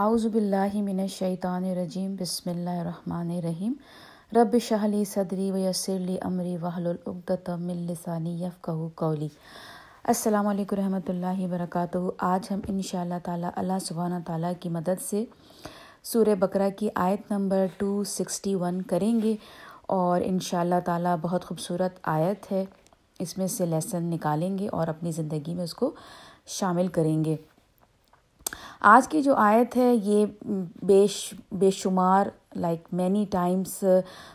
اعوذ باللہ من الشیطان الرجیم، بسم اللہ الرحمن الرحیم۔ رب شہلی صدری و یسرلی امری وحل العقدۃ من لسانی یفقہوا قولی۔ السلام علیکم رحمۃ اللہ وبرکاتہ۔ آج ہم ان شاء اللہ تعالیٰ اللہ سبحانہ تعالیٰ کی مدد سے سورہ بقرہ کی آیت نمبر ٹو سکسٹی ون کریں گے اور ان شاء اللہ تعالیٰ بہت خوبصورت آیت ہے۔ اس میں سے لیسن نکالیں گے اور اپنی زندگی میں اس کو شامل کریں گے۔ آج کی جو آیت ہے، یہ بے بے شمار لائک مینی ٹائمس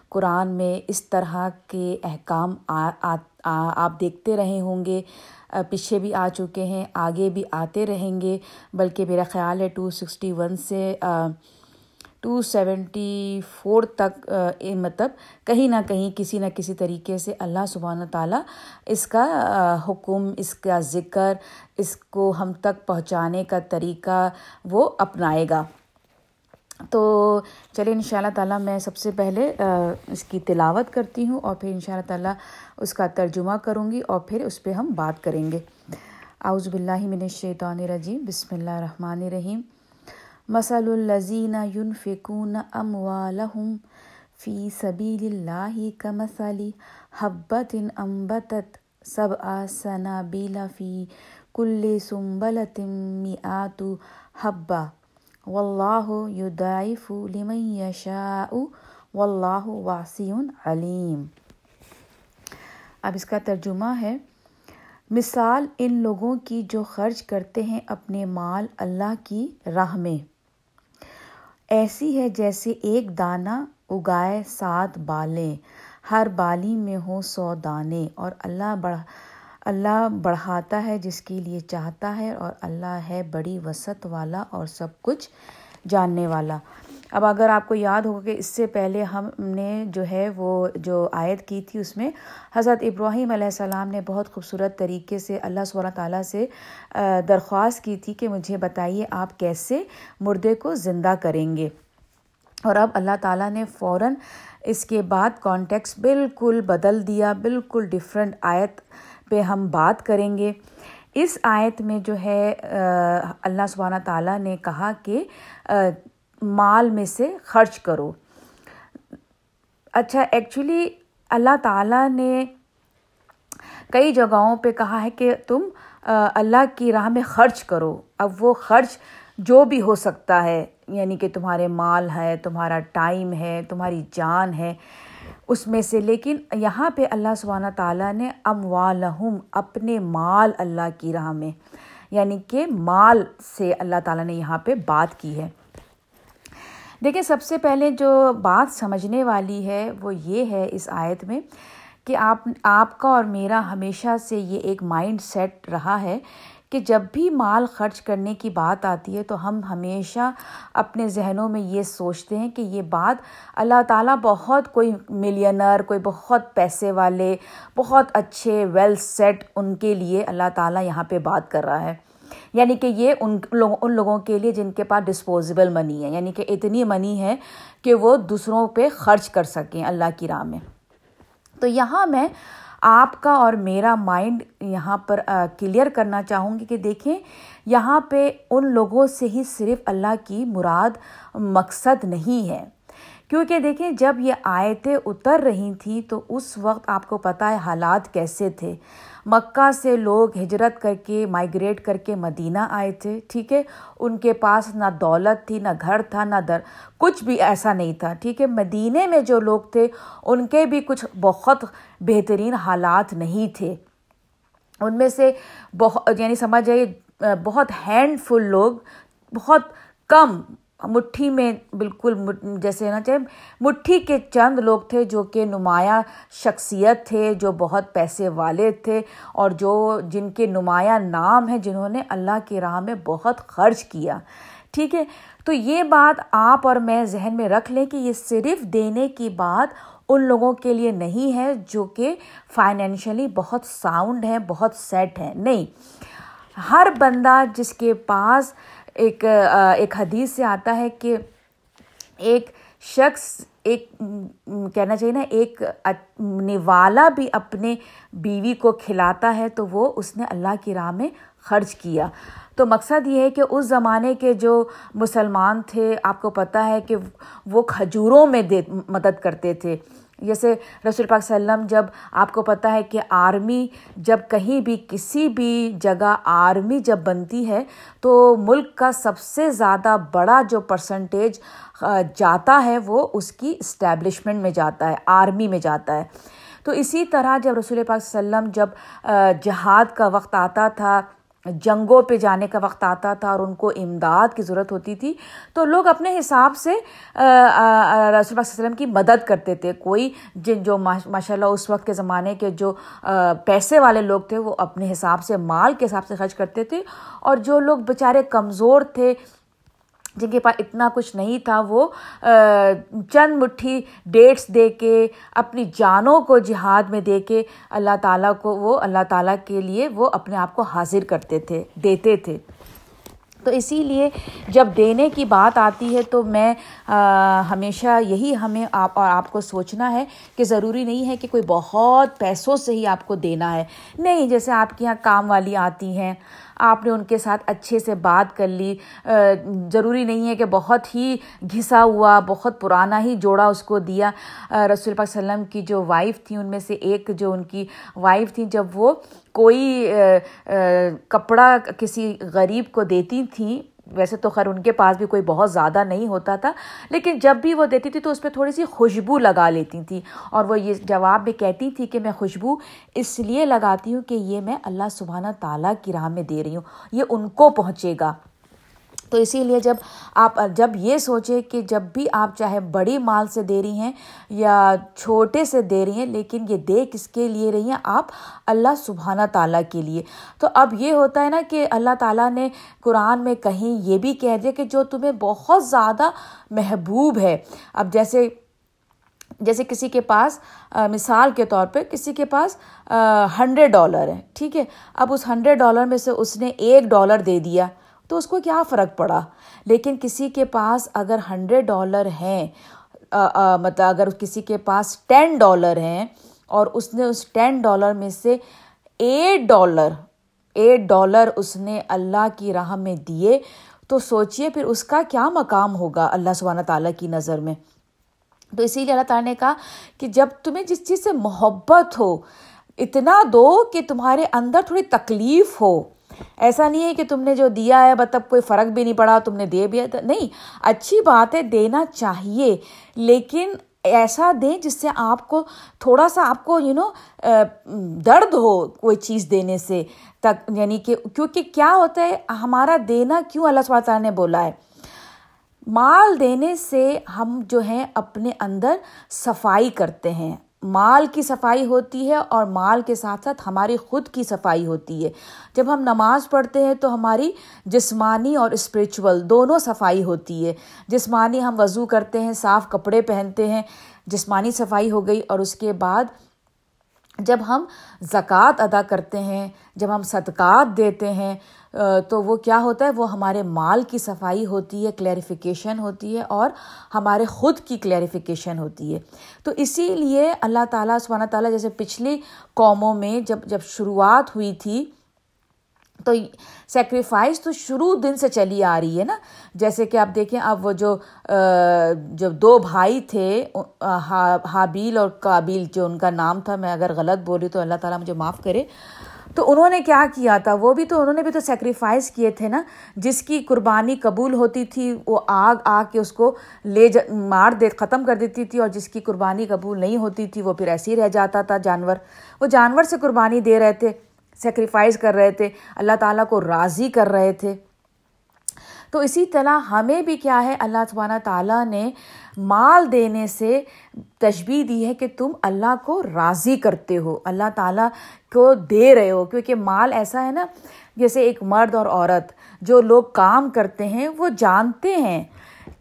قرآن میں اس طرح کے احکام آپ دیکھتے رہے ہوں گے۔ پیچھے بھی آ چکے ہیں، آگے بھی آتے رہیں گے۔ بلکہ میرا خیال ہے ٹو سکسٹی ون سے ٹو سیونٹی فور تک مطلب کہیں نہ کہیں کسی نہ کسی طریقے سے اللہ سبحانہ تعالیٰ اس کا حکم، اس کا ذکر، اس کو ہم تک پہنچانے کا طریقہ وہ اپنائے گا۔ تو چلے ان شاء اللہ تعالیٰ میں سب سے پہلے اس کی تلاوت کرتی ہوں اور پھر ان شاء اللہ تعالیٰ اس کا ترجمہ کروں گی اور پھر اس پہ ہم بات کریں گے۔ اعوذ باللہ من الشیطان الرجیم، بسم اللہ الرحمن الرحیم۔ مسل الزین یونفکون ام والم فی صبیل اللہ کا مسلی حبت امبت سب آسنا بیلا فی کل سمبلتم آتو حبا و اللہ یدائف لمن یشاء واللہ واسع علیم۔ اب اس کا ترجمہ ہے مثال ان لوگوں کی جو خرچ کرتے ہیں اپنے مال اللہ کی راہ میں۔ ایسی ہے جیسے ایک دانہ اگائے سات بالیں، ہر بالی میں ہو سو دانے۔ اور اللہ بڑھ، اللہ بڑھاتا ہے جس کے لیے چاہتا ہے، اور اللہ ہے بڑی وسعت والا اور سب کچھ جاننے والا۔ اب اگر آپ کو یاد ہوگا کہ اس سے پہلے ہم نے جو ہے وہ جو آیت کی تھی اس میں، حضرت ابراہیم علیہ السلام نے بہت خوبصورت طریقے سے اللہ صلی تعالیٰ سے درخواست کی تھی کہ مجھے بتائیے آپ کیسے مردے کو زندہ کریں گے۔ اور اب اللہ تعالیٰ نے فوراً اس کے بعد کانٹیکس بالکل بدل دیا، بالکل ڈفرینٹ آیت پہ ہم بات کریں گے۔ اس آیت میں جو ہے اللہ سبحانہ تعالیٰ نے کہا کہ مال میں سے خرچ کرو۔ اچھا ایکچولی اللہ تعالیٰ نے کئی جگہوں پہ کہا ہے کہ تم اللہ کی راہ میں خرچ کرو۔ اب وہ خرچ جو بھی ہو سکتا ہے یعنی کہ تمہارے مال ہے، تمہارا ٹائم ہے، تمہاری جان ہے، اس میں سے۔ لیکن یہاں پہ اللہ سبحانہ تعالیٰ نے اموالہم، اپنے مال اللہ کی راہ میں۔ یعنی کہ مال سے اللہ تعالیٰ نے یہاں پہ بات کی ہے۔ دیکھیں، سب سے پہلے جو بات سمجھنے والی ہے وہ یہ ہے اس آیت میں کہ آپ آپ کا اور میرا ہمیشہ سے یہ ایک مائنڈ سیٹ رہا ہے کہ جب بھی مال خرچ کرنے کی بات آتی ہے تو ہم ہمیشہ اپنے ذہنوں میں یہ سوچتے ہیں کہ یہ بات اللہ تعالیٰ بہت کوئی ملینر کوئی بہت پیسے والے، بہت اچھے ویل سیٹ ان کے لیے اللہ تعالیٰ یہاں پہ بات کر رہا ہے۔ یعنی کہ یہ ان لوگوں ان لوگوں کے لیے جن کے پاس ڈسپوزیبل منی ہے یعنی کہ اتنی منی ہے کہ وہ دوسروں پہ خرچ کر سکیں اللہ کی راہ میں۔ تو یہاں میں آپ کا اور میرا مائنڈ یہاں پر کلیئر کرنا چاہوں گی کہ دیکھیں، یہاں پہ ان لوگوں سے ہی صرف اللہ کی مراد مقصد نہیں ہے۔ کیونکہ دیکھیں، جب یہ آیتیں اتر رہی تھیں تو اس وقت آپ کو پتہ ہے حالات کیسے تھے۔ مکہ سے لوگ ہجرت کر کے مائگریٹ کر کے مدینہ آئے تھے، ٹھیک ہے؟ ان کے پاس نہ دولت تھی، نہ گھر تھا، نہ در، کچھ بھی ایسا نہیں تھا، ٹھیک ہے؟ مدینہ میں جو لوگ تھے، ان کے بھی کچھ بہت بہترین حالات نہیں تھے۔ ان میں سے بہت یعنی سمجھ جائیے بہت ہینڈ فل لوگ، بہت کم مٹھی میں بالکل جیسے نا چاہے مٹھی کے چند لوگ تھے جو کہ نمایاں شخصیت تھے، جو بہت پیسے والے تھے اور جو جن کے نمایاں نام ہیں جنہوں نے اللہ کی راہ میں بہت خرچ کیا۔ ٹھیک ہے؟ تو یہ بات آپ اور میں ذہن میں رکھ لیں کہ یہ صرف دینے کی بات ان لوگوں کے لیے نہیں ہے جو کہ فائنینشلی بہت ساؤنڈ ہے بہت سیٹ ہے نہیں، ہر بندہ جس کے پاس ایک ایک حدیث سے آتا ہے کہ ایک شخص، ایک کہنا چاہیے نا، ایک نوالا بھی اپنے بیوی کو کھلاتا ہے تو وہ اس نے اللہ کی راہ میں خرچ کیا۔ تو مقصد یہ ہے کہ اس زمانے کے جو مسلمان تھے، آپ کو پتہ ہے کہ وہ کھجوروں میں دے، مدد کرتے تھے۔ جیسے رسول پاک صلی اللہ علیہ وسلم، جب آپ کو پتہ ہے کہ آرمی جب کہیں بھی، کسی بھی جگہ آرمی جب بنتی ہے، تو ملک کا سب سے زیادہ بڑا جو پرسنٹیج جاتا ہے وہ اس کی اسٹیبلشمنٹ میں جاتا ہے، آرمی میں جاتا ہے۔ تو اسی طرح جب رسول پاک صلی اللہ علیہ وسلم، جب جہاد کا وقت آتا تھا جنگوں پہ جانے کا وقت آتا تھا اور ان کو امداد کی ضرورت ہوتی تھی، تو لوگ اپنے حساب سے رسول اللہ علیہ وسلم کی مدد کرتے تھے۔ کوئی جن جو ماشاء اللہ اس وقت کے زمانے کے جو پیسے والے لوگ تھے، وہ اپنے حساب سے، مال کے حساب سے خرچ کرتے تھے۔ اور جو لوگ بیچارے کمزور تھے جن کے پاس اتنا کچھ نہیں تھا، وہ چند مٹھی ڈیٹس دے کے، اپنی جانوں کو جہاد میں دے کے اللہ تعالیٰ کو وہ، اللہ تعالیٰ کے لیے وہ اپنے آپ کو حاضر کرتے تھے، دیتے تھے۔ تو اسی لیے جب دینے کی بات آتی ہے تو میں ہمیشہ یہی ہمیں آپ اور آپ کو سوچنا ہے کہ ضروری نہیں ہے کہ کوئی بہت پیسوں سے ہی آپ کو دینا ہے۔ نہیں، جیسے آپ کے یہاں کام والی آتی ہیں آپ نے ان کے ساتھ اچھے سے بات کر لی۔ ضروری نہیں ہے کہ بہت ہی گھسا ہوا، بہت پرانا ہی جوڑا اس کو دیا۔ رسول پاک صلی اللہ علیہ وسلم کی جو وائف تھی ان میں سے ایک جو ان کی وائف تھیں، جب وہ کوئی کپڑا کسی غریب کو دیتی تھیں ویسے تو خیر ان کے پاس بھی کوئی بہت زیادہ نہیں ہوتا تھا، لیکن جب بھی وہ دیتی تھی تو اس پہ تھوڑی سی خوشبو لگا لیتی تھی۔ اور وہ یہ جواب میں کہتی تھی کہ میں خوشبو اس لیے لگاتی ہوں کہ یہ میں اللہ سبحانہ تعالیٰ کی راہ میں دے رہی ہوں، یہ ان کو پہنچے گا۔ تو اسی لیے جب آپ، جب یہ سوچیں کہ جب بھی آپ چاہے بڑی مال سے دے رہی ہیں یا چھوٹے سے دے رہی ہیں، لیکن یہ دے کس کے لیے رہی ہیں؟ آپ اللہ سبحانہ تعالیٰ کے لیے۔ تو اب یہ ہوتا ہے نا کہ اللہ تعالیٰ نے قرآن میں کہیں یہ بھی کہہ دیا کہ جو تمہیں بہت زیادہ محبوب ہے۔ اب جیسے جیسے کسی کے پاس مثال کے طور پہ کسی کے پاس ہنڈریڈ ڈالر ہے، ٹھیک ہے۔ اب اس ہنڈریڈ ڈالر میں سے اس نے ایک ڈالر دے دیا۔ تو اس کو کیا فرق پڑا؟ لیکن کسی کے پاس اگر ہنڈریڈ ڈالر ہیں مطلب اگر کسی کے پاس ٹین ڈالر ہیں اور اس نے اس ٹین ڈالر میں سے ایٹ ڈالر ایٹ ڈالر اس نے اللہ کی راہ میں دیے، تو سوچئے پھر اس کا کیا مقام ہوگا اللہ سبحانہ تعالیٰ کی نظر میں؟ تو اسی لیے اللہ تعالیٰ نے کہا کہ جب تمہیں جس چیز سے محبت ہو، اتنا دو کہ تمہارے اندر تھوڑی تکلیف ہو ایسا نہیں ہے کہ تم نے جو دیا ہے مطلب کوئی فرق بھی نہیں پڑا، تم نے دے بھی نہیں، اچھی بات ہے دینا چاہیے، لیکن ایسا دیں جس سے آپ کو تھوڑا سا آپ کو یو نو درد ہو کوئی چیز دینے سے، تک یعنی کہ کیونکہ کیا ہوتا ہے، ہمارا دینا کیوں اللہ سب تعالیٰ نے بولا ہے؟ مال دینے سے ہم جو ہیں اپنے اندر صفائی کرتے ہیں۔ مال کی صفائی ہوتی ہے اور مال کے ساتھ ساتھ ہماری خود کی صفائی ہوتی ہے۔ جب ہم نماز پڑھتے ہیں تو ہماری جسمانی اور اسپریچول دونوں صفائی ہوتی ہے۔ جسمانی ہم وضو کرتے ہیں، صاف کپڑے پہنتے ہیں، جسمانی صفائی ہو گئی اور اس کے بعد جب ہم زکوٰۃ ادا کرتے ہیں، جب ہم صدقات دیتے ہیں تو وہ کیا ہوتا ہے؟ وہ ہمارے مال کی صفائی ہوتی ہے کلیریفیکیشن ہوتی ہے، اور ہمارے خود کی کلیریفیکیشن ہوتی ہے۔ تو اسی لیے اللہ تعالیٰ سبحانہ تعالیٰ جیسے پچھلی قوموں میں جب جب شروعات ہوئی تھی، تو سیکریفائس تو شروع دن سے چلی آ رہی ہے نا۔ جیسے کہ آپ دیکھیں، اب وہ جو جب دو بھائی تھے حابیل اور کابیل جو ان کا نام تھا، میں اگر غلط بولی تو اللہ تعالیٰ مجھے معاف کرے۔ تو انہوں نے کیا کیا تھا؟ وہ بھی تو انہوں نے بھی تو سیکریفائز کیے تھے نا۔ جس کی قربانی قبول ہوتی تھی، وہ آگ آ کے اس کو لے جا، مار دے، ختم کر دیتی تھی اور جس کی قربانی قبول نہیں ہوتی تھی، وہ پھر ایسے ہی رہ جاتا تھا جانور۔ وہ جانور سے قربانی دے رہے تھے سیکریفائز کر رہے تھے، اللہ تعالیٰ کو راضی کر رہے تھے۔ تو اسی طرح ہمیں بھی کیا ہے؟ اللہ سبحانہ تعالیٰ نے مال دینے سے تشبیح دی ہے کہ تم اللہ کو راضی کرتے ہو، اللہ تعالیٰ کو دے رہے ہو۔ کیونکہ مال ایسا ہے نا، جیسے ایک مرد اور عورت جو لوگ کام کرتے ہیں، وہ جانتے ہیں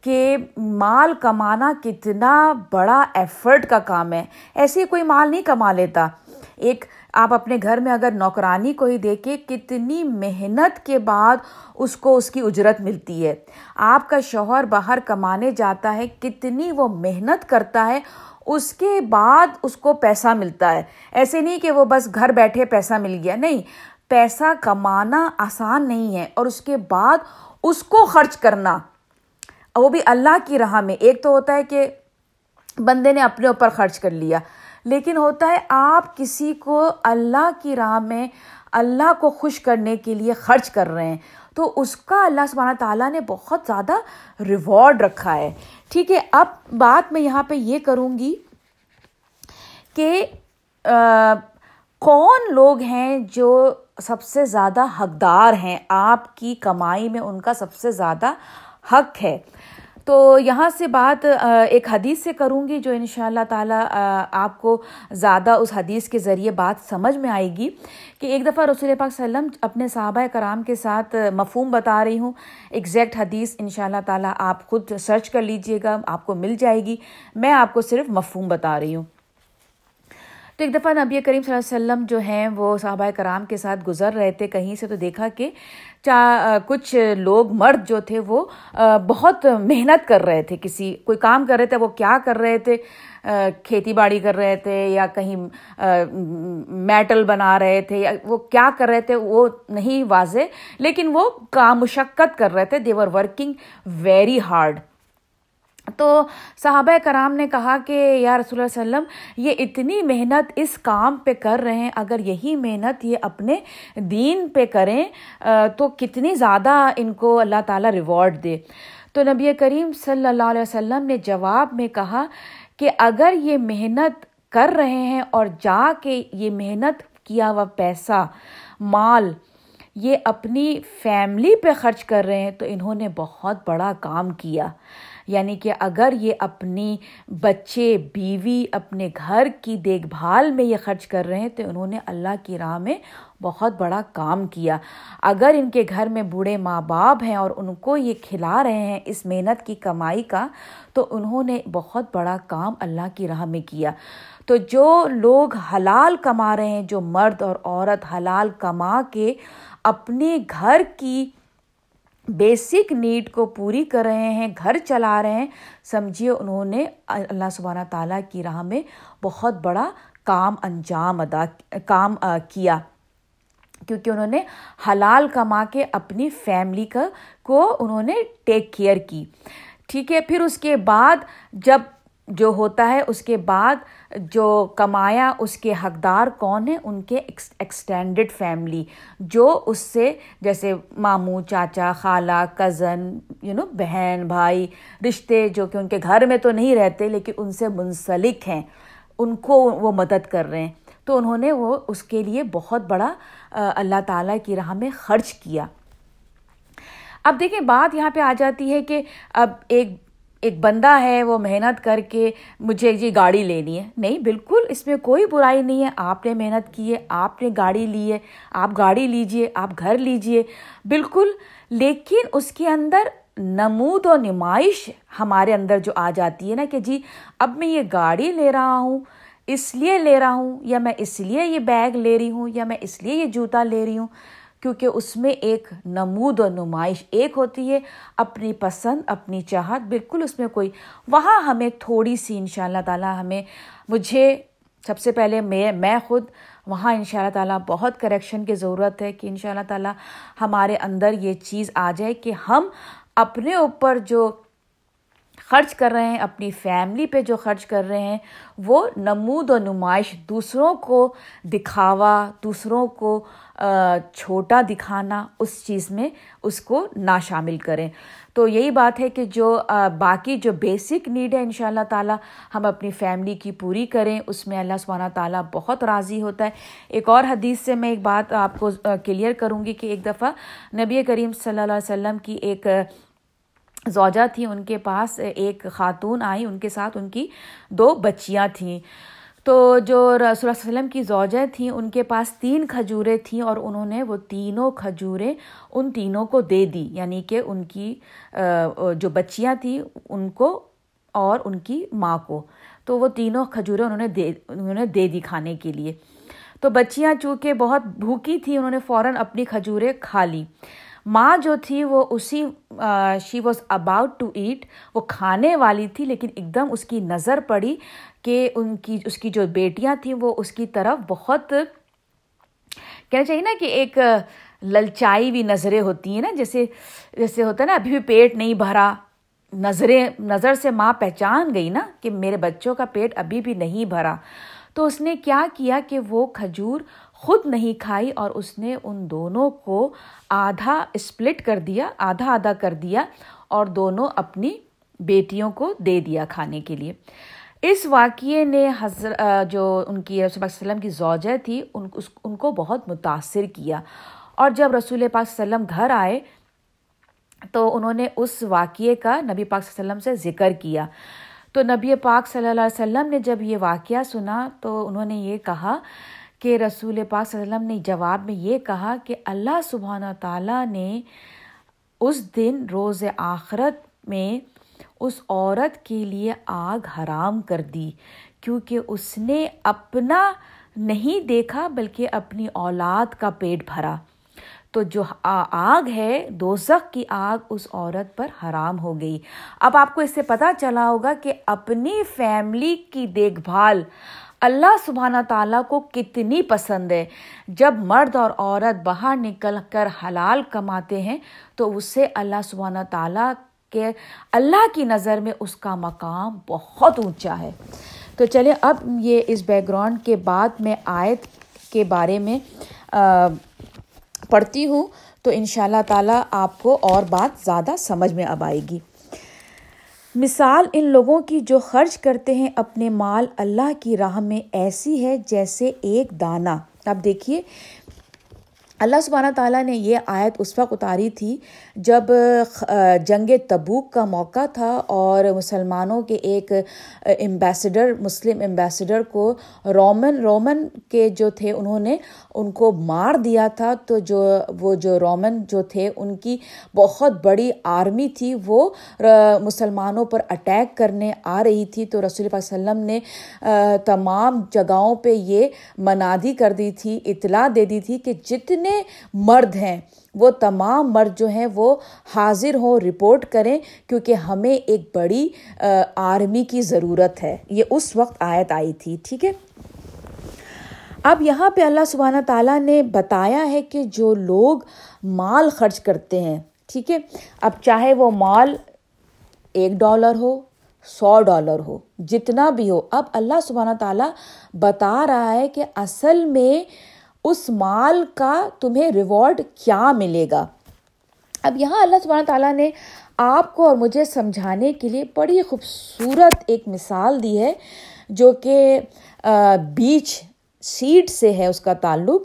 کہ مال کمانا کتنا بڑا ایفرٹ کا کام ہے۔ ایسے کوئی مال نہیں کما لیتا۔ ایک آپ اپنے گھر میں اگر نوکرانی کو ہی دیکھیں کتنی محنت کے بعد اس کو اس کی اجرت ملتی ہے۔ آپ کا شوہر باہر کمانے جاتا ہے، کتنی وہ محنت کرتا ہے، اس کے بعد اس کو پیسہ ملتا ہے۔ ایسے نہیں کہ وہ بس گھر بیٹھے پیسہ مل گیا، نہیں۔ پیسہ کمانا آسان نہیں ہے اور اس کے بعد اس کو خرچ کرنا۔ وہ بھی اللہ کی راہ میں۔ ایک تو ہوتا ہے کہ بندے نے اپنے اوپر خرچ کر لیا۔ لیکن ہوتا ہے آپ کسی کو اللہ کی راہ میں اللہ کو خوش کرنے کے لیے خرچ کر رہے ہیں، تو اس کا اللہ سبحانہ تعالیٰ نے بہت زیادہ ریوارڈ رکھا ہے۔ ٹھیک ہے، اب بات میں یہاں پہ یہ کروں گی کہ کون لوگ ہیں جو سب سے زیادہ حقدار ہیں؟ آپ کی کمائی میں ان کا سب سے زیادہ حق ہے۔ تو یہاں سے بات ایک حدیث سے کروں گی جو ان شاء اللہ تعالیٰ آپ کو زیادہ اس حدیث کے ذریعے بات سمجھ میں آئے گی کہ ایک دفعہ رسول پاک صلی اللہ علیہ وسلم اپنے صحابہ کرام کے ساتھ مفہوم بتا رہی ہوں۔ ایگزیکٹ حدیث ان شاء اللہ تعالیٰ آپ خود سرچ کر لیجیے گا، آپ کو مل جائے گی۔ میں آپ کو صرف مفہوم بتا رہی ہوں۔ تو ایک دفعہ نبی کریم صلی اللہ علیہ وسلم جو ہیں وہ صحابہ کرام کے ساتھ گزر رہے تھے کہیں سے تو دیکھا کہ چا کچھ لوگ مرد جو تھے وہ بہت محنت کر رہے تھے۔ کسی، کوئی کام کر رہے تھے، وہ کیا کر رہے تھے؟ کھیتی باڑی کر رہے تھے یا کہیں میٹل بنا رہے تھے یا وہ کیا کر رہے تھے وہ نہیں واضح، لیکن وہ کام مشقت کر رہے تھے۔ دیور ورکنگ ویری ہارڈ تو صحابہ کرام نے کہا کہ یا رسول اللہ علیہ وسلم، یہ اتنی محنت اس کام پہ کر رہے ہیں، اگر یہی محنت یہ اپنے دین پہ کریں تو کتنی زیادہ ان کو اللہ تعالیٰ ریوارڈ دے۔ تو نبی کریم صلی اللہ علیہ وسلم نے جواب میں کہا کہ اگر یہ محنت کر رہے ہیں اور جا کے یہ محنت کیا ہوا پیسہ، مال، یہ اپنی فیملی پہ خرچ کر رہے ہیں، تو انہوں نے بہت بڑا کام کیا۔ یعنی کہ اگر یہ اپنی بچے، بیوی اپنے گھر کی دیکھ بھال میں یہ خرچ کر رہے ہیں، تو انہوں نے اللہ کی راہ میں بہت بڑا کام کیا۔ اگر ان کے گھر میں بوڑھے ماں باپ ہیں اور ان کو یہ کھلا رہے ہیں اس محنت کی کمائی کا، تو انہوں نے بہت بڑا کام اللہ کی راہ میں کیا۔ تو جو لوگ حلال کما رہے ہیں، جو مرد اور عورت حلال کما کے اپنے گھر کی بیسک نیڈ کو پوری کر رہے ہیں، گھر چلا رہے ہیں۔ سمجھیے، انہوں نے اللہ سبحانہ تعالیٰ کی راہ میں بہت بڑا کام انجام ادا، کام کیا۔ کیونکہ انہوں نے حلال کما کے اپنی فیملی کا، کو انہوں نے ٹیک کیئر کی۔ ٹھیک ہے، پھر اس کے بعد جب جو ہوتا ہے، اس کے بعد جو کمایا اس کے حقدار کون ہیں؟ ان کے ایکسٹینڈڈ فیملی جو اس سے جیسے ماموں، چاچا، خالہ کزن یو نو بہن، بھائی، رشتے جو کہ ان کے گھر میں تو نہیں رہتے لیکن ان سے منسلک ہیں، ان کو وہ مدد کر رہے ہیں۔ تو انہوں نے وہ اس کے لیے بہت بڑا اللہ تعالیٰ کی راہ میں خرچ کیا۔ اب دیکھیں، بات یہاں پہ آ جاتی ہے کہ اب ایک ایک بندہ ہے، وہ محنت کر کے مجھے جی گاڑی لینی ہے۔ نہیں، بالکل، اس میں کوئی برائی نہیں ہے۔ آپ نے محنت کی ہے، آپ نے گاڑی لی ہے۔ آپ گاڑی لیجیے، آپ گھر لیجیے۔ بالکل، لیکن اس کے اندر نمود و نمائش ہمارے اندر جو آ جاتی ہے نا کہ جی اب میں یہ گاڑی لے رہا ہوں، اس لیے لے رہا ہوں، یا میں اس لیے یہ بیگ لے رہی ہوں، یا میں اس لیے یہ جوتا لے رہی ہوں۔ کیونکہ اس میں ایک نمود و نمائش ایک ہوتی ہے، اپنی پسند، اپنی چاہت، بالکل اس میں کوئی، وہاں ہمیں تھوڑی سی ان شاء اللہ تعالیٰ ہمیں، مجھے سب سے پہلے میں میں خود، وہاں ان شاء اللہ تعالیٰ بہت کریکشن کی ضرورت ہے کہ ان شاء اللہ تعالیٰ ہمارے اندر یہ چیز آ جائے کہ ہم اپنے اوپر جو خرچ کر رہے ہیں، اپنی فیملی پہ جو خرچ کر رہے ہیں، وہ نمود و نمائش، دوسروں کو دکھاوا، دوسروں کو چھوٹا دکھانا، اس چیز میں اس کو نہ شامل کریں۔ تو یہی بات ہے کہ جو باقی جو بیسک نیڈ ہے ان شاء اللہ تعالیٰ ہم اپنی فیملی کی پوری کریں۔ اس میں اللہ سبحانہ تعالیٰ بہت راضی ہوتا ہے۔ ایک اور حدیث سے میں ایک بات آپ کو کلیئر کروں گی کہ ایک دفعہ نبی کریم صلی اللہ علیہ وسلم کی ایک زوجہ تھی ان کے پاس، ایک خاتون آئی، ان کے ساتھ ان کی دو بچیاں تھیں۔ تو جو رسول اللہ علیہ وسلم کی زوجہ تھیں ان کے پاس تین کھجوریں تھیں اور انہوں نے وہ تینوں کھجوریں ان تینوں کو دے دی۔ یعنی کہ ان کی جو بچیاں تھیں، ان کو اور ان کی ماں کو۔ تو وہ تینوں کھجوریں انہوں نے دے، انہوں نے دے دی کھانے کے لیے۔ تو بچیاں چونکہ بہت بھوکی تھیں، انہوں نے فوراً اپنی کھجوریں کھا لی۔ ماں جو تھی وہ اسی she was about to eat وہ کھانے والی تھی، لیکن ایک دم اس کی نظر پڑی کہ ان کی، اس کی جو بیٹیاں تھیں وہ اس کی طرف بہت، کہنا چاہیے نا کہ ایک للچائی ہوئی نظریں ہوتی ہیں نا، جیسے جیسے ہوتا ہے نا، ابھی بھی پیٹ نہیں بھرا، نظریں، نظر سے ماں پہچان گئی نا کہ میرے بچوں کا پیٹ ابھی بھی نہیں بھرا۔ تو اس نے کیا کیا کہ وہ کھجور خود نہیں کھائی اور اس نے ان دونوں کو آدھا اسپلٹ کر دیا، آدھا آدھا کر دیا اور دونوں اپنی بیٹیوں کو دے دیا کھانے کے لیے۔ اس واقعے نے حضرت جو ان کی رسول پاک وسلم کی زوجہ تھی، ان ان کو بہت متاثر کیا۔ اور جب رسول پاک وسلم گھر آئے، تو انہوں نے اس واقعے کا نبی پاک صلی اللہ علیہ وسلم سے ذکر کیا۔ تو نبی پاک صلی اللہ علیہ وسلم نے جب یہ واقعہ سنا، تو انہوں نے یہ کہا کہ رسول پاک صلی اللہ علیہ وسلم نے جواب میں یہ کہا کہ اللہ سبحانہ تعالیٰ نے اس دن روز آخرت میں اس عورت کے لیے آگ حرام کر دی، کیونکہ اس نے اپنا نہیں دیکھا بلکہ اپنی اولاد کا پیٹ بھرا۔ تو جو آگ ہے، دوزخ کی آگ اس عورت پر حرام ہو گئی۔ اب آپ کو اس سے پتہ چلا ہوگا کہ اپنی فیملی کی دیکھ بھال اللہ سبحانہ تعالیٰ کو کتنی پسند ہے۔ جب مرد اور عورت باہر نکل کر حلال کماتے ہیں، تو اس سے اللہ سبحانہ تعالیٰ کے، اللہ کی نظر میں اس کا مقام بہت اونچا ہے۔ تو چلیں، اب یہ اس بیک گراؤنڈ کے بعد میں آیت کے بارے میں پڑھتی ہوں۔ تو ان شاء اللہ تعالیٰ آپ کو اور بات زیادہ سمجھ میں اب آئے گی۔ مثال ان لوگوں کی جو خرچ کرتے ہیں اپنے مال اللہ کی راہ میں ایسی ہے جیسے ایک دانہ۔ اب دیکھیے، اللہ سبحانہ تعالیٰ نے یہ آیت اس وقت اتاری تھی جب جنگ تبوک کا موقع تھا اور مسلمانوں کے ایک امبیسڈر مسلم امبیسڈر کو رومن رومن کے جو تھے انہوں نے ان کو مار دیا تھا، تو جو، وہ جو رومن جو تھے ان کی بہت بڑی آرمی تھی، وہ مسلمانوں پر اٹیک کرنے آ رہی تھی۔ تو رسول اللہ علیہ وسلم نے تمام جگہوں پہ یہ منادی کر دی تھی، اطلاع دے دی تھی کہ جتنے مرد ہیں وہ تمام مرد جو ہیں وہ حاضر ہوں رپورٹ کریں کیونکہ ہمیں ایک بڑی آرمی کی ضرورت ہے۔ یہ اس وقت آیت آئی تھی، ٹھیک ہے؟ اب یہاں پہ اللہ سبحانہ تعالیٰ نے بتایا ہے کہ جو لوگ مال خرچ کرتے ہیں، ٹھیک ہے؟ اب چاہے وہ مال ایک ڈالر ہو، سو ڈالر ہو، جتنا بھی ہو، اب اللہ سبحانہ تعالیٰ بتا رہا ہے کہ اصل میں اس مال کا تمہیں ریوارڈ کیا ملے گا؟ اب یہاں اللہ سبحانہ تعالیٰ نے آپ کو اور مجھے سمجھانے کے لیے بڑی خوبصورت ایک مثال دی ہے، جو کہ بیچ سیڈ سے ہے اس کا تعلق،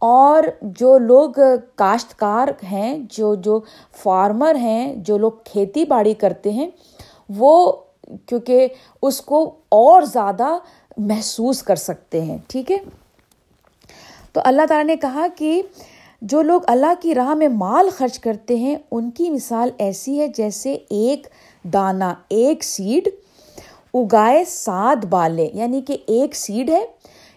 اور جو لوگ کاشتکار ہیں، جو جو فارمر ہیں، جو لوگ کھیتی باڑی کرتے ہیں، وہ کیونکہ اس کو اور زیادہ محسوس کر سکتے ہیں، ٹھیک ہے؟ تو اللہ تعالیٰ نے کہا کہ جو لوگ اللہ کی راہ میں مال خرچ کرتے ہیں، ان کی مثال ایسی ہے جیسے ایک دانہ ایک سیڈ اگائے سات بالے یعنی کہ ایک سیڈ ہے،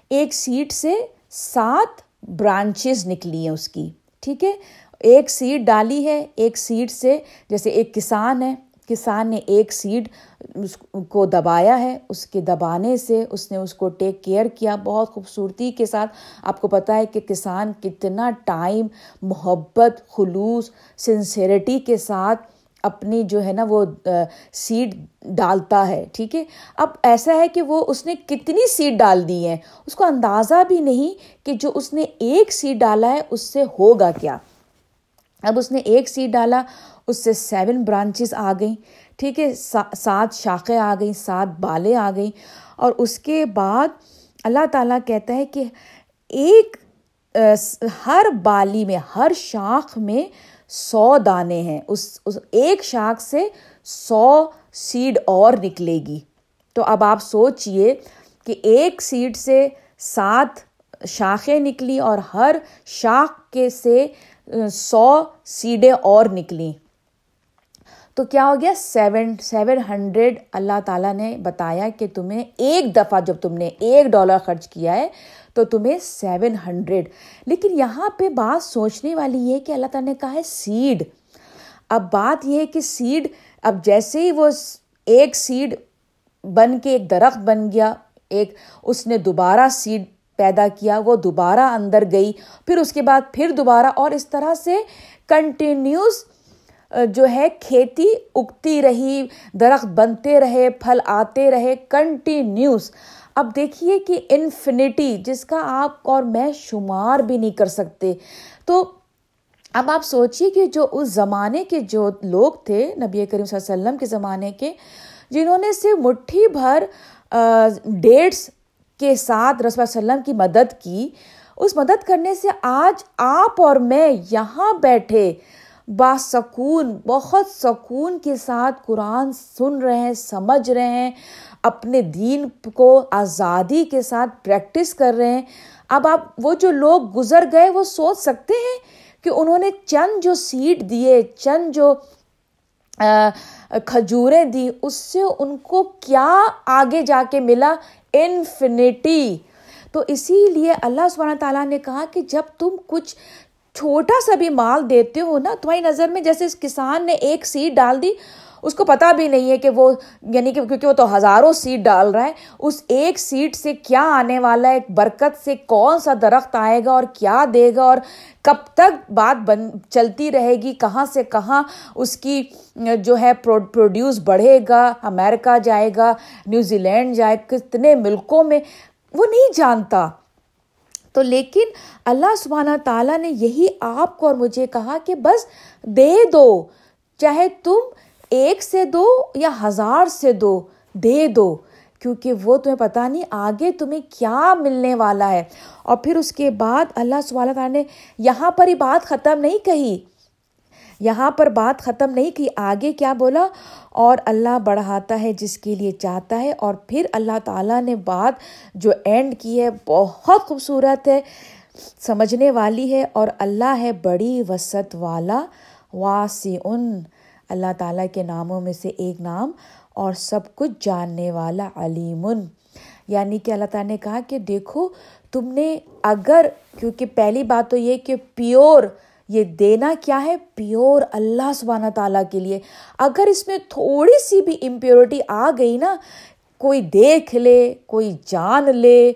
ایک سیڈ سے سات برانچز نکلی ہیں اس کی، ٹھیک ہے؟ ایک سیڈ ڈالی ہے، ایک سیڈ سے جیسے ایک کسان ہے۔ کسان نے ایک سیڈ اس کو دبایا ہے، اس کے دبانے سے اس نے اس کو ٹیک کیئر کیا۔ بہت خوبصورتی کے ساتھ آپ کو پتہ ہے کہ کسان کتنا ٹائم، محبت، خلوص، سنسیریٹی کے ساتھ اپنی جو ہے نا وہ سیڈ ڈالتا ہے، ٹھیک ہے؟ اب ایسا ہے کہ وہ اس نے کتنی سیڈ ڈال دی ہیں۔ اس کو اندازہ بھی نہیں کہ جو اس نے ایک سیڈ ڈالا ہے، اس سے ہوگا کیا۔ اب اس نے ایک سیڈ ڈالا، اس سے سیون برانچز آ گئیں۔ ٹھیک ہے سات شاخیں آ گئیں، سات بالیں آ گئیں۔ اور اس کے بعد اللہ تعالیٰ کہتا ہے کہ ایک ہر بالی میں، ہر شاخ میں سو دانے ہیں۔ اس اس ایک شاخ سے سو سیڈ اور نکلے گی۔ تو اب آپ سوچئے کہ ایک سیڈ سے سات شاخیں نکلی اور ہر شاخ کے سے سو سیڈیں اور نکلیں۔ تو کیا ہو گیا؟ سیون سیون ہنڈریڈ اللہ تعالیٰ نے بتایا کہ تمہیں ایک دفعہ جب تم نے ایک ڈالر خرچ کیا ہے، تو تمہیں سیون ہنڈریڈ۔ لیکن یہاں پہ بات سوچنے والی یہ کہ اللہ تعالیٰ نے کہا ہے سیڈ۔ اب بات یہ ہے کہ سیڈ، اب جیسے ہی وہ ایک سیڈ بن کے ایک درخت بن گیا، ایک، اس نے دوبارہ سیڈ پیدا کیا، وہ دوبارہ اندر گئی، پھر اس کے بعد پھر دوبارہ اور اس طرح سے کنٹینیوس جو ہے کھیتی اگتی رہی، درخت بنتے رہے، پھل آتے رہے کنٹینیوس اب دیکھیے کہ انفینٹی جس کا آپ اور میں شمار بھی نہیں کر سکتے۔ تو اب آپ سوچیے کہ جو اس زمانے کے جو لوگ تھے، نبی کریم صلی اللہ علیہ وسلم کے زمانے کے، جنہوں نے صرف مٹھی بھر ڈیٹس کے ساتھ رسول وسلم کی مدد کی۔ اس مدد کرنے سے آج آپ اور میں یہاں بیٹھے، باسکون، بہت سکون کے ساتھ قرآن سن رہے ہیں، سمجھ رہے ہیں، اپنے دین کو آزادی کے ساتھ پریکٹس کر رہے ہیں۔ اب آپ، وہ جو لوگ گزر گئے، وہ سوچ سکتے ہیں کہ انہوں نے چند جو سیٹ دیے، چند جو کھجوریں دی، اس سے ان کو کیا آگے جا کے ملا؟ انفینٹی۔ تو اسی لیے اللہ سبحانہ تعالیٰ نے کہا کہ جب تم کچھ چھوٹا سا بھی مال دیتے ہو نا تمہاری نظر میں جیسے اس کسان نے ایک سیٹ ڈال دی اس کو پتا بھی نہیں ہے کہ وہ یعنی کہ کیونکہ وہ تو ہزاروں سیٹ ڈال رہا ہے اس ایک سیٹ سے کیا آنے والا ہے؟ ایک برکت سے کون سا درخت آئے گا اور کیا دے گا؟ اور کب تک بات بن چلتی رہے گی؟ کہاں سے کہاں اس کی جو ہے پروڈیوس بڑھے گا؟ امیرکا جائے گا؟ نیوزی لینڈ جائے کتنے ملکوں میں؟ وہ نہیں جانتا۔ تو لیکن اللہ سبحانہ تعالیٰ نے یہی آپ کو اور مجھے کہا کہ بس دے دو، چاہے تم ایک سے دو یا ہزار سے دو، دے دو، کیونکہ وہ تمہیں پتہ نہیں آگے تمہیں کیا ملنے والا ہے۔ اور پھر اس کے بعد اللہ سبحانہ تعالیٰ نے یہاں پر ہی بات ختم نہیں کہی۔ یہاں پر بات ختم نہیں کی، آگے کیا بولا؟ اور اللہ بڑھاتا ہے، جس کے لیے چاہتا ہے۔ اور پھر اللہ تعالیٰ نے بات جو اینڈ کی ہے، بہت خوبصورت ہے، سمجھنے والی ہے۔ اور اللہ ہے بڑی وسعت والا واسی ان اللہ تعالیٰ کے ناموں میں سے ایک نام اور سب کچھ جاننے والا علیم یعنی کہ اللہ تعالیٰ نے کہا کہ دیکھو، تم نے اگر، کیونکہ پہلی بات تو یہ کہ پیور، یہ دینا کیا ہے؟ پیور اللہ سبحانہ تعالیٰ کے لیے۔ اگر اس میں تھوڑی سی بھی امپیورٹی آ گئی نا، کوئی دیکھ لے، کوئی جان لے،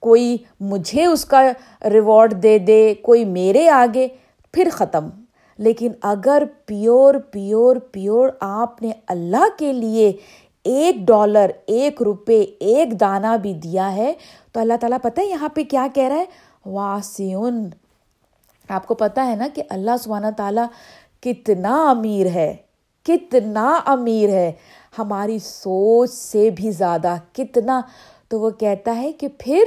کوئی مجھے اس کا ریوارڈ دے دے، کوئی میرے آگے، پھر ختم۔ لیکن اگر پیور پیور پیور آپ نے اللہ کے لیے ایک ڈالر، ایک روپے، ایک دانہ بھی دیا ہے، تو اللہ تعالیٰ پتہ ہے یہاں پہ کیا کہہ رہا ہے؟ واسیون آپ کو پتہ ہے نا کہ اللہ سبحانہ تعالیٰ کتنا امیر ہے، کتنا امیر ہے۔ ہماری سوچ سے بھی زیادہ کتنا، تو وہ کہتا ہے کہ پھر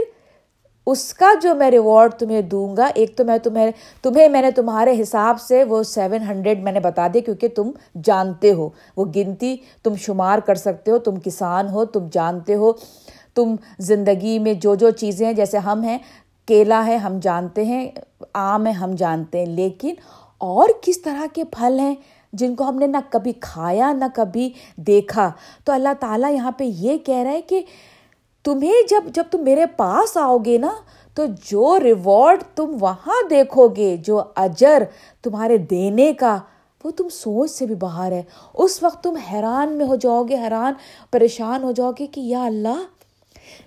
اس کا جو میں ریوارڈ تمہیں دوں گا، ایک تو میں تمہیں تمہیں میں نے تمہارے حساب سے وہ سیون ہنڈریڈ میں نے بتا دیا کیونکہ تم جانتے ہو۔ وہ گنتی تم شمار کر سکتے ہو، تم کسان ہو، تم جانتے ہو۔ تم زندگی میں جو جو چیزیں ہیں جیسے ہم ہیں، کیلا ہے، ہم جانتے ہیں، آم ہے، ہم جانتے ہیں۔ لیکن اور کس طرح کے پھل ہیں جن کو ہم نے نہ کبھی کھایا، نہ کبھی دیکھا؟ تو اللہ تعالیٰ یہاں پہ یہ کہہ رہا ہے کہ تمہیں جب جب تم میرے پاس آؤ گے نا، تو جو ریوارڈ تم وہاں دیکھو گے جو اجر تمہارے دینے کا، وہ تم سوچ سے بھی باہر ہے۔ اس وقت تم حیران میں ہو جاؤ گے حیران، پریشان ہو جاؤ گے کہ یا اللہ،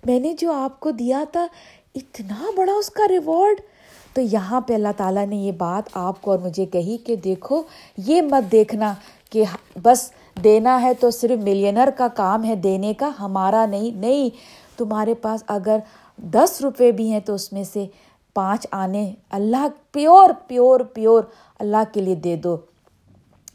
میں نے جو آپ کو دیا تھا، اتنا بڑا اس کا ریوارڈ تو یہاں پہ اللہ تعالیٰ نے یہ بات آپ کو اور مجھے کہی کہ دیکھو، یہ مت دیکھنا کہ بس دینا ہے تو صرف ملینر کا کام ہے، دینے کا ہمارا نہیں نہیں۔ تمہارے پاس اگر دس روپے بھی ہیں تو اس میں سے پانچ آنے اللہ پیور پیور پیور اللہ کے لیے دے دو۔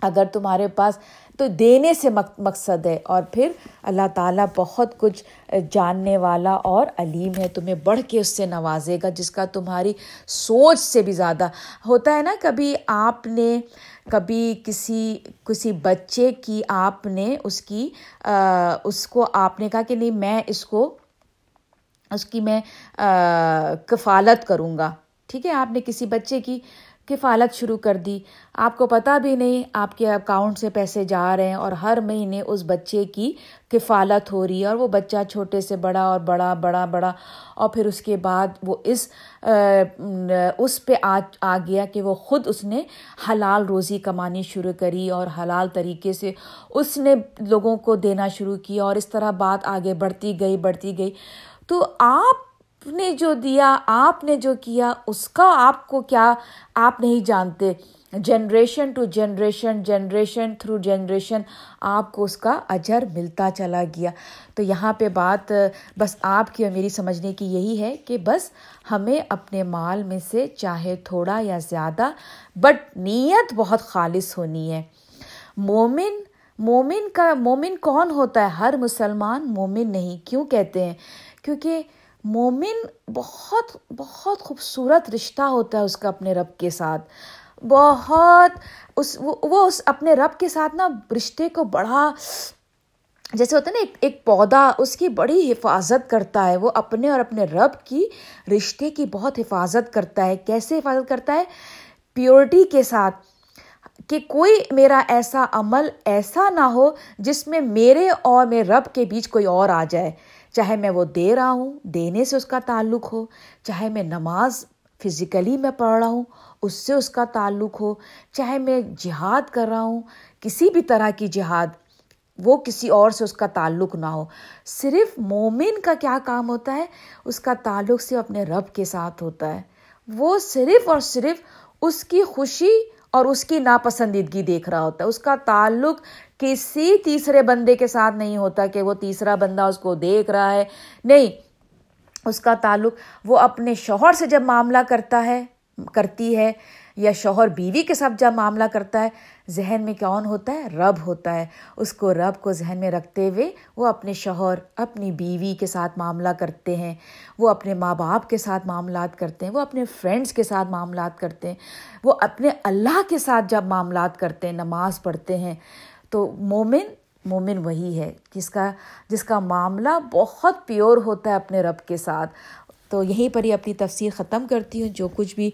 اگر تمہارے پاس تو دینے سے مقصد ہے۔ اور پھر اللہ تعالیٰ بہت کچھ جاننے والا اور علیم ہے، تمہیں بڑھ کے اس سے نوازے گا، جس کا تمہاری سوچ سے بھی زیادہ ہوتا ہے نا۔ کبھی آپ نے، کبھی کسی کسی بچے کی آپ نے اس کی اس کو آپ نے کہا کہ نہیں، میں اس کو اس کی میں کفالت کروں گا۔ ٹھیک ہے، آپ نے کسی بچے کی کفالت شروع کر دی۔ آپ کو پتہ بھی نہیں، آپ کے اکاؤنٹ سے پیسے جا رہے ہیں اور ہر مہینے اس بچے کی کفالت ہو رہی ہے اور وہ بچہ چھوٹے سے بڑا اور بڑا بڑا بڑا۔ اور پھر اس کے بعد وہ اس اس پہ آ آ گیا کہ وہ خود اس نے حلال روزی کمانی شروع کری اور حلال طریقے سے اس نے لوگوں کو دینا شروع کیا اور اس طرح بات آگے بڑھتی گئی بڑھتی گئی۔ تو آپ نے جو دیا، آپ نے جو کیا، اس کا آپ کو کیا؟ آپ نہیں جانتے۔ Generation to generation generation through generation, آپ کو اس کا اجر ملتا چلا گیا۔ تو یہاں پہ بات، بس آپ کی اور میری سمجھنے کی یہی ہے کہ بس ہمیں اپنے مال میں سے چاہے تھوڑا یا زیادہ، بٹ نیت بہت خالص ہونی ہے۔ مومن مومن کا، مومن کون ہوتا ہے؟ ہر مسلمان مومن نہیں۔ کیوں کہتے ہیں؟ کیونکہ مومن بہت بہت خوبصورت رشتہ ہوتا ہے اس کا اپنے رب کے ساتھ۔ بہت اس وہ اس اپنے رب کے ساتھ نا رشتے کو بڑا جیسے ہوتا ہے نا، ایک ایک پودا اس کی بڑی حفاظت کرتا ہے۔ وہ اپنے اور اپنے رب کی رشتے کی بہت حفاظت کرتا ہے۔ کیسے حفاظت کرتا ہے؟ پیورٹی کے ساتھ۔ کہ کوئی میرا ایسا عمل ایسا نہ ہو جس میں میرے اور میرے رب کے بیچ کوئی اور آ جائے۔ چاہے میں وہ دے رہا ہوں، دینے سے اس کا تعلق ہو، چاہے میں نماز فزیکلی میں پڑھ رہا ہوں، اس سے اس کا تعلق ہو، چاہے میں جہاد کر رہا ہوں، کسی بھی طرح کی جہاد، وہ کسی اور سے اس کا تعلق نہ ہو۔ صرف مومن کا کیا کام ہوتا ہے؟ اس کا تعلق صرف اپنے رب کے ساتھ ہوتا ہے۔ وہ صرف اور صرف اس کی خوشی اور اس کی ناپسندیدگی دیکھ رہا ہوتا ہے۔ اس کا تعلق کسی تیسرے بندے کے ساتھ نہیں ہوتا کہ وہ تیسرا بندہ اس کو دیکھ رہا ہے۔ نہیں، اس کا تعلق وہ اپنے شوہر سے جب معاملہ کرتا ہے، کرتی ہے یا شوہر بیوی کے ساتھ جب معاملہ کرتا ہے، ذہن میں کون ہوتا ہے؟ رب ہوتا ہے۔ اس کو رب کو ذہن میں رکھتے ہوئے وہ اپنے شوہر، اپنی بیوی کے ساتھ معاملہ کرتے ہیں۔ وہ اپنے ماں باپ کے ساتھ معاملات کرتے ہیں۔ وہ اپنے فرینڈس کے ساتھ معاملات کرتے ہیں۔ وہ اپنے اللہ کے ساتھ جب معاملات کرتے ہیں، نماز پڑھتے ہیں۔ تو مومن مومن وہی ہے جس کا جس کا معاملہ بہت پیور ہوتا ہے اپنے رب کے ساتھ۔ تو یہیں پر ہی اپنی تفسیر ختم کرتی ہوں۔ جو کچھ بھی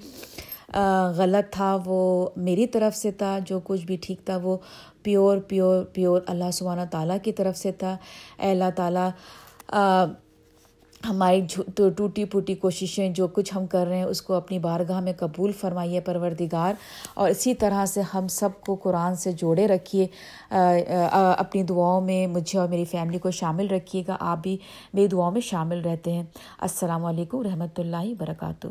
غلط تھا، وہ میری طرف سے تھا، جو کچھ بھی ٹھیک تھا، وہ پیور پیور پیور اللہ سبحانہ تعالیٰ کی طرف سے تھا۔ اے اللہ تعالیٰ ہماری ٹوٹی پھوٹی کوششیں جو کچھ ہم کر رہے ہیں، اس کو اپنی بارگاہ میں قبول فرمائیے پروردگار۔ اور اسی طرح سے ہم سب کو قرآن سے جوڑے رکھیے۔ اپنی دعاؤں میں مجھے اور میری فیملی کو شامل رکھیے گا۔ آپ بھی میری دعاؤں میں شامل رہتے ہیں۔ السلام علیکم رحمۃ اللہ وبرکاتہ۔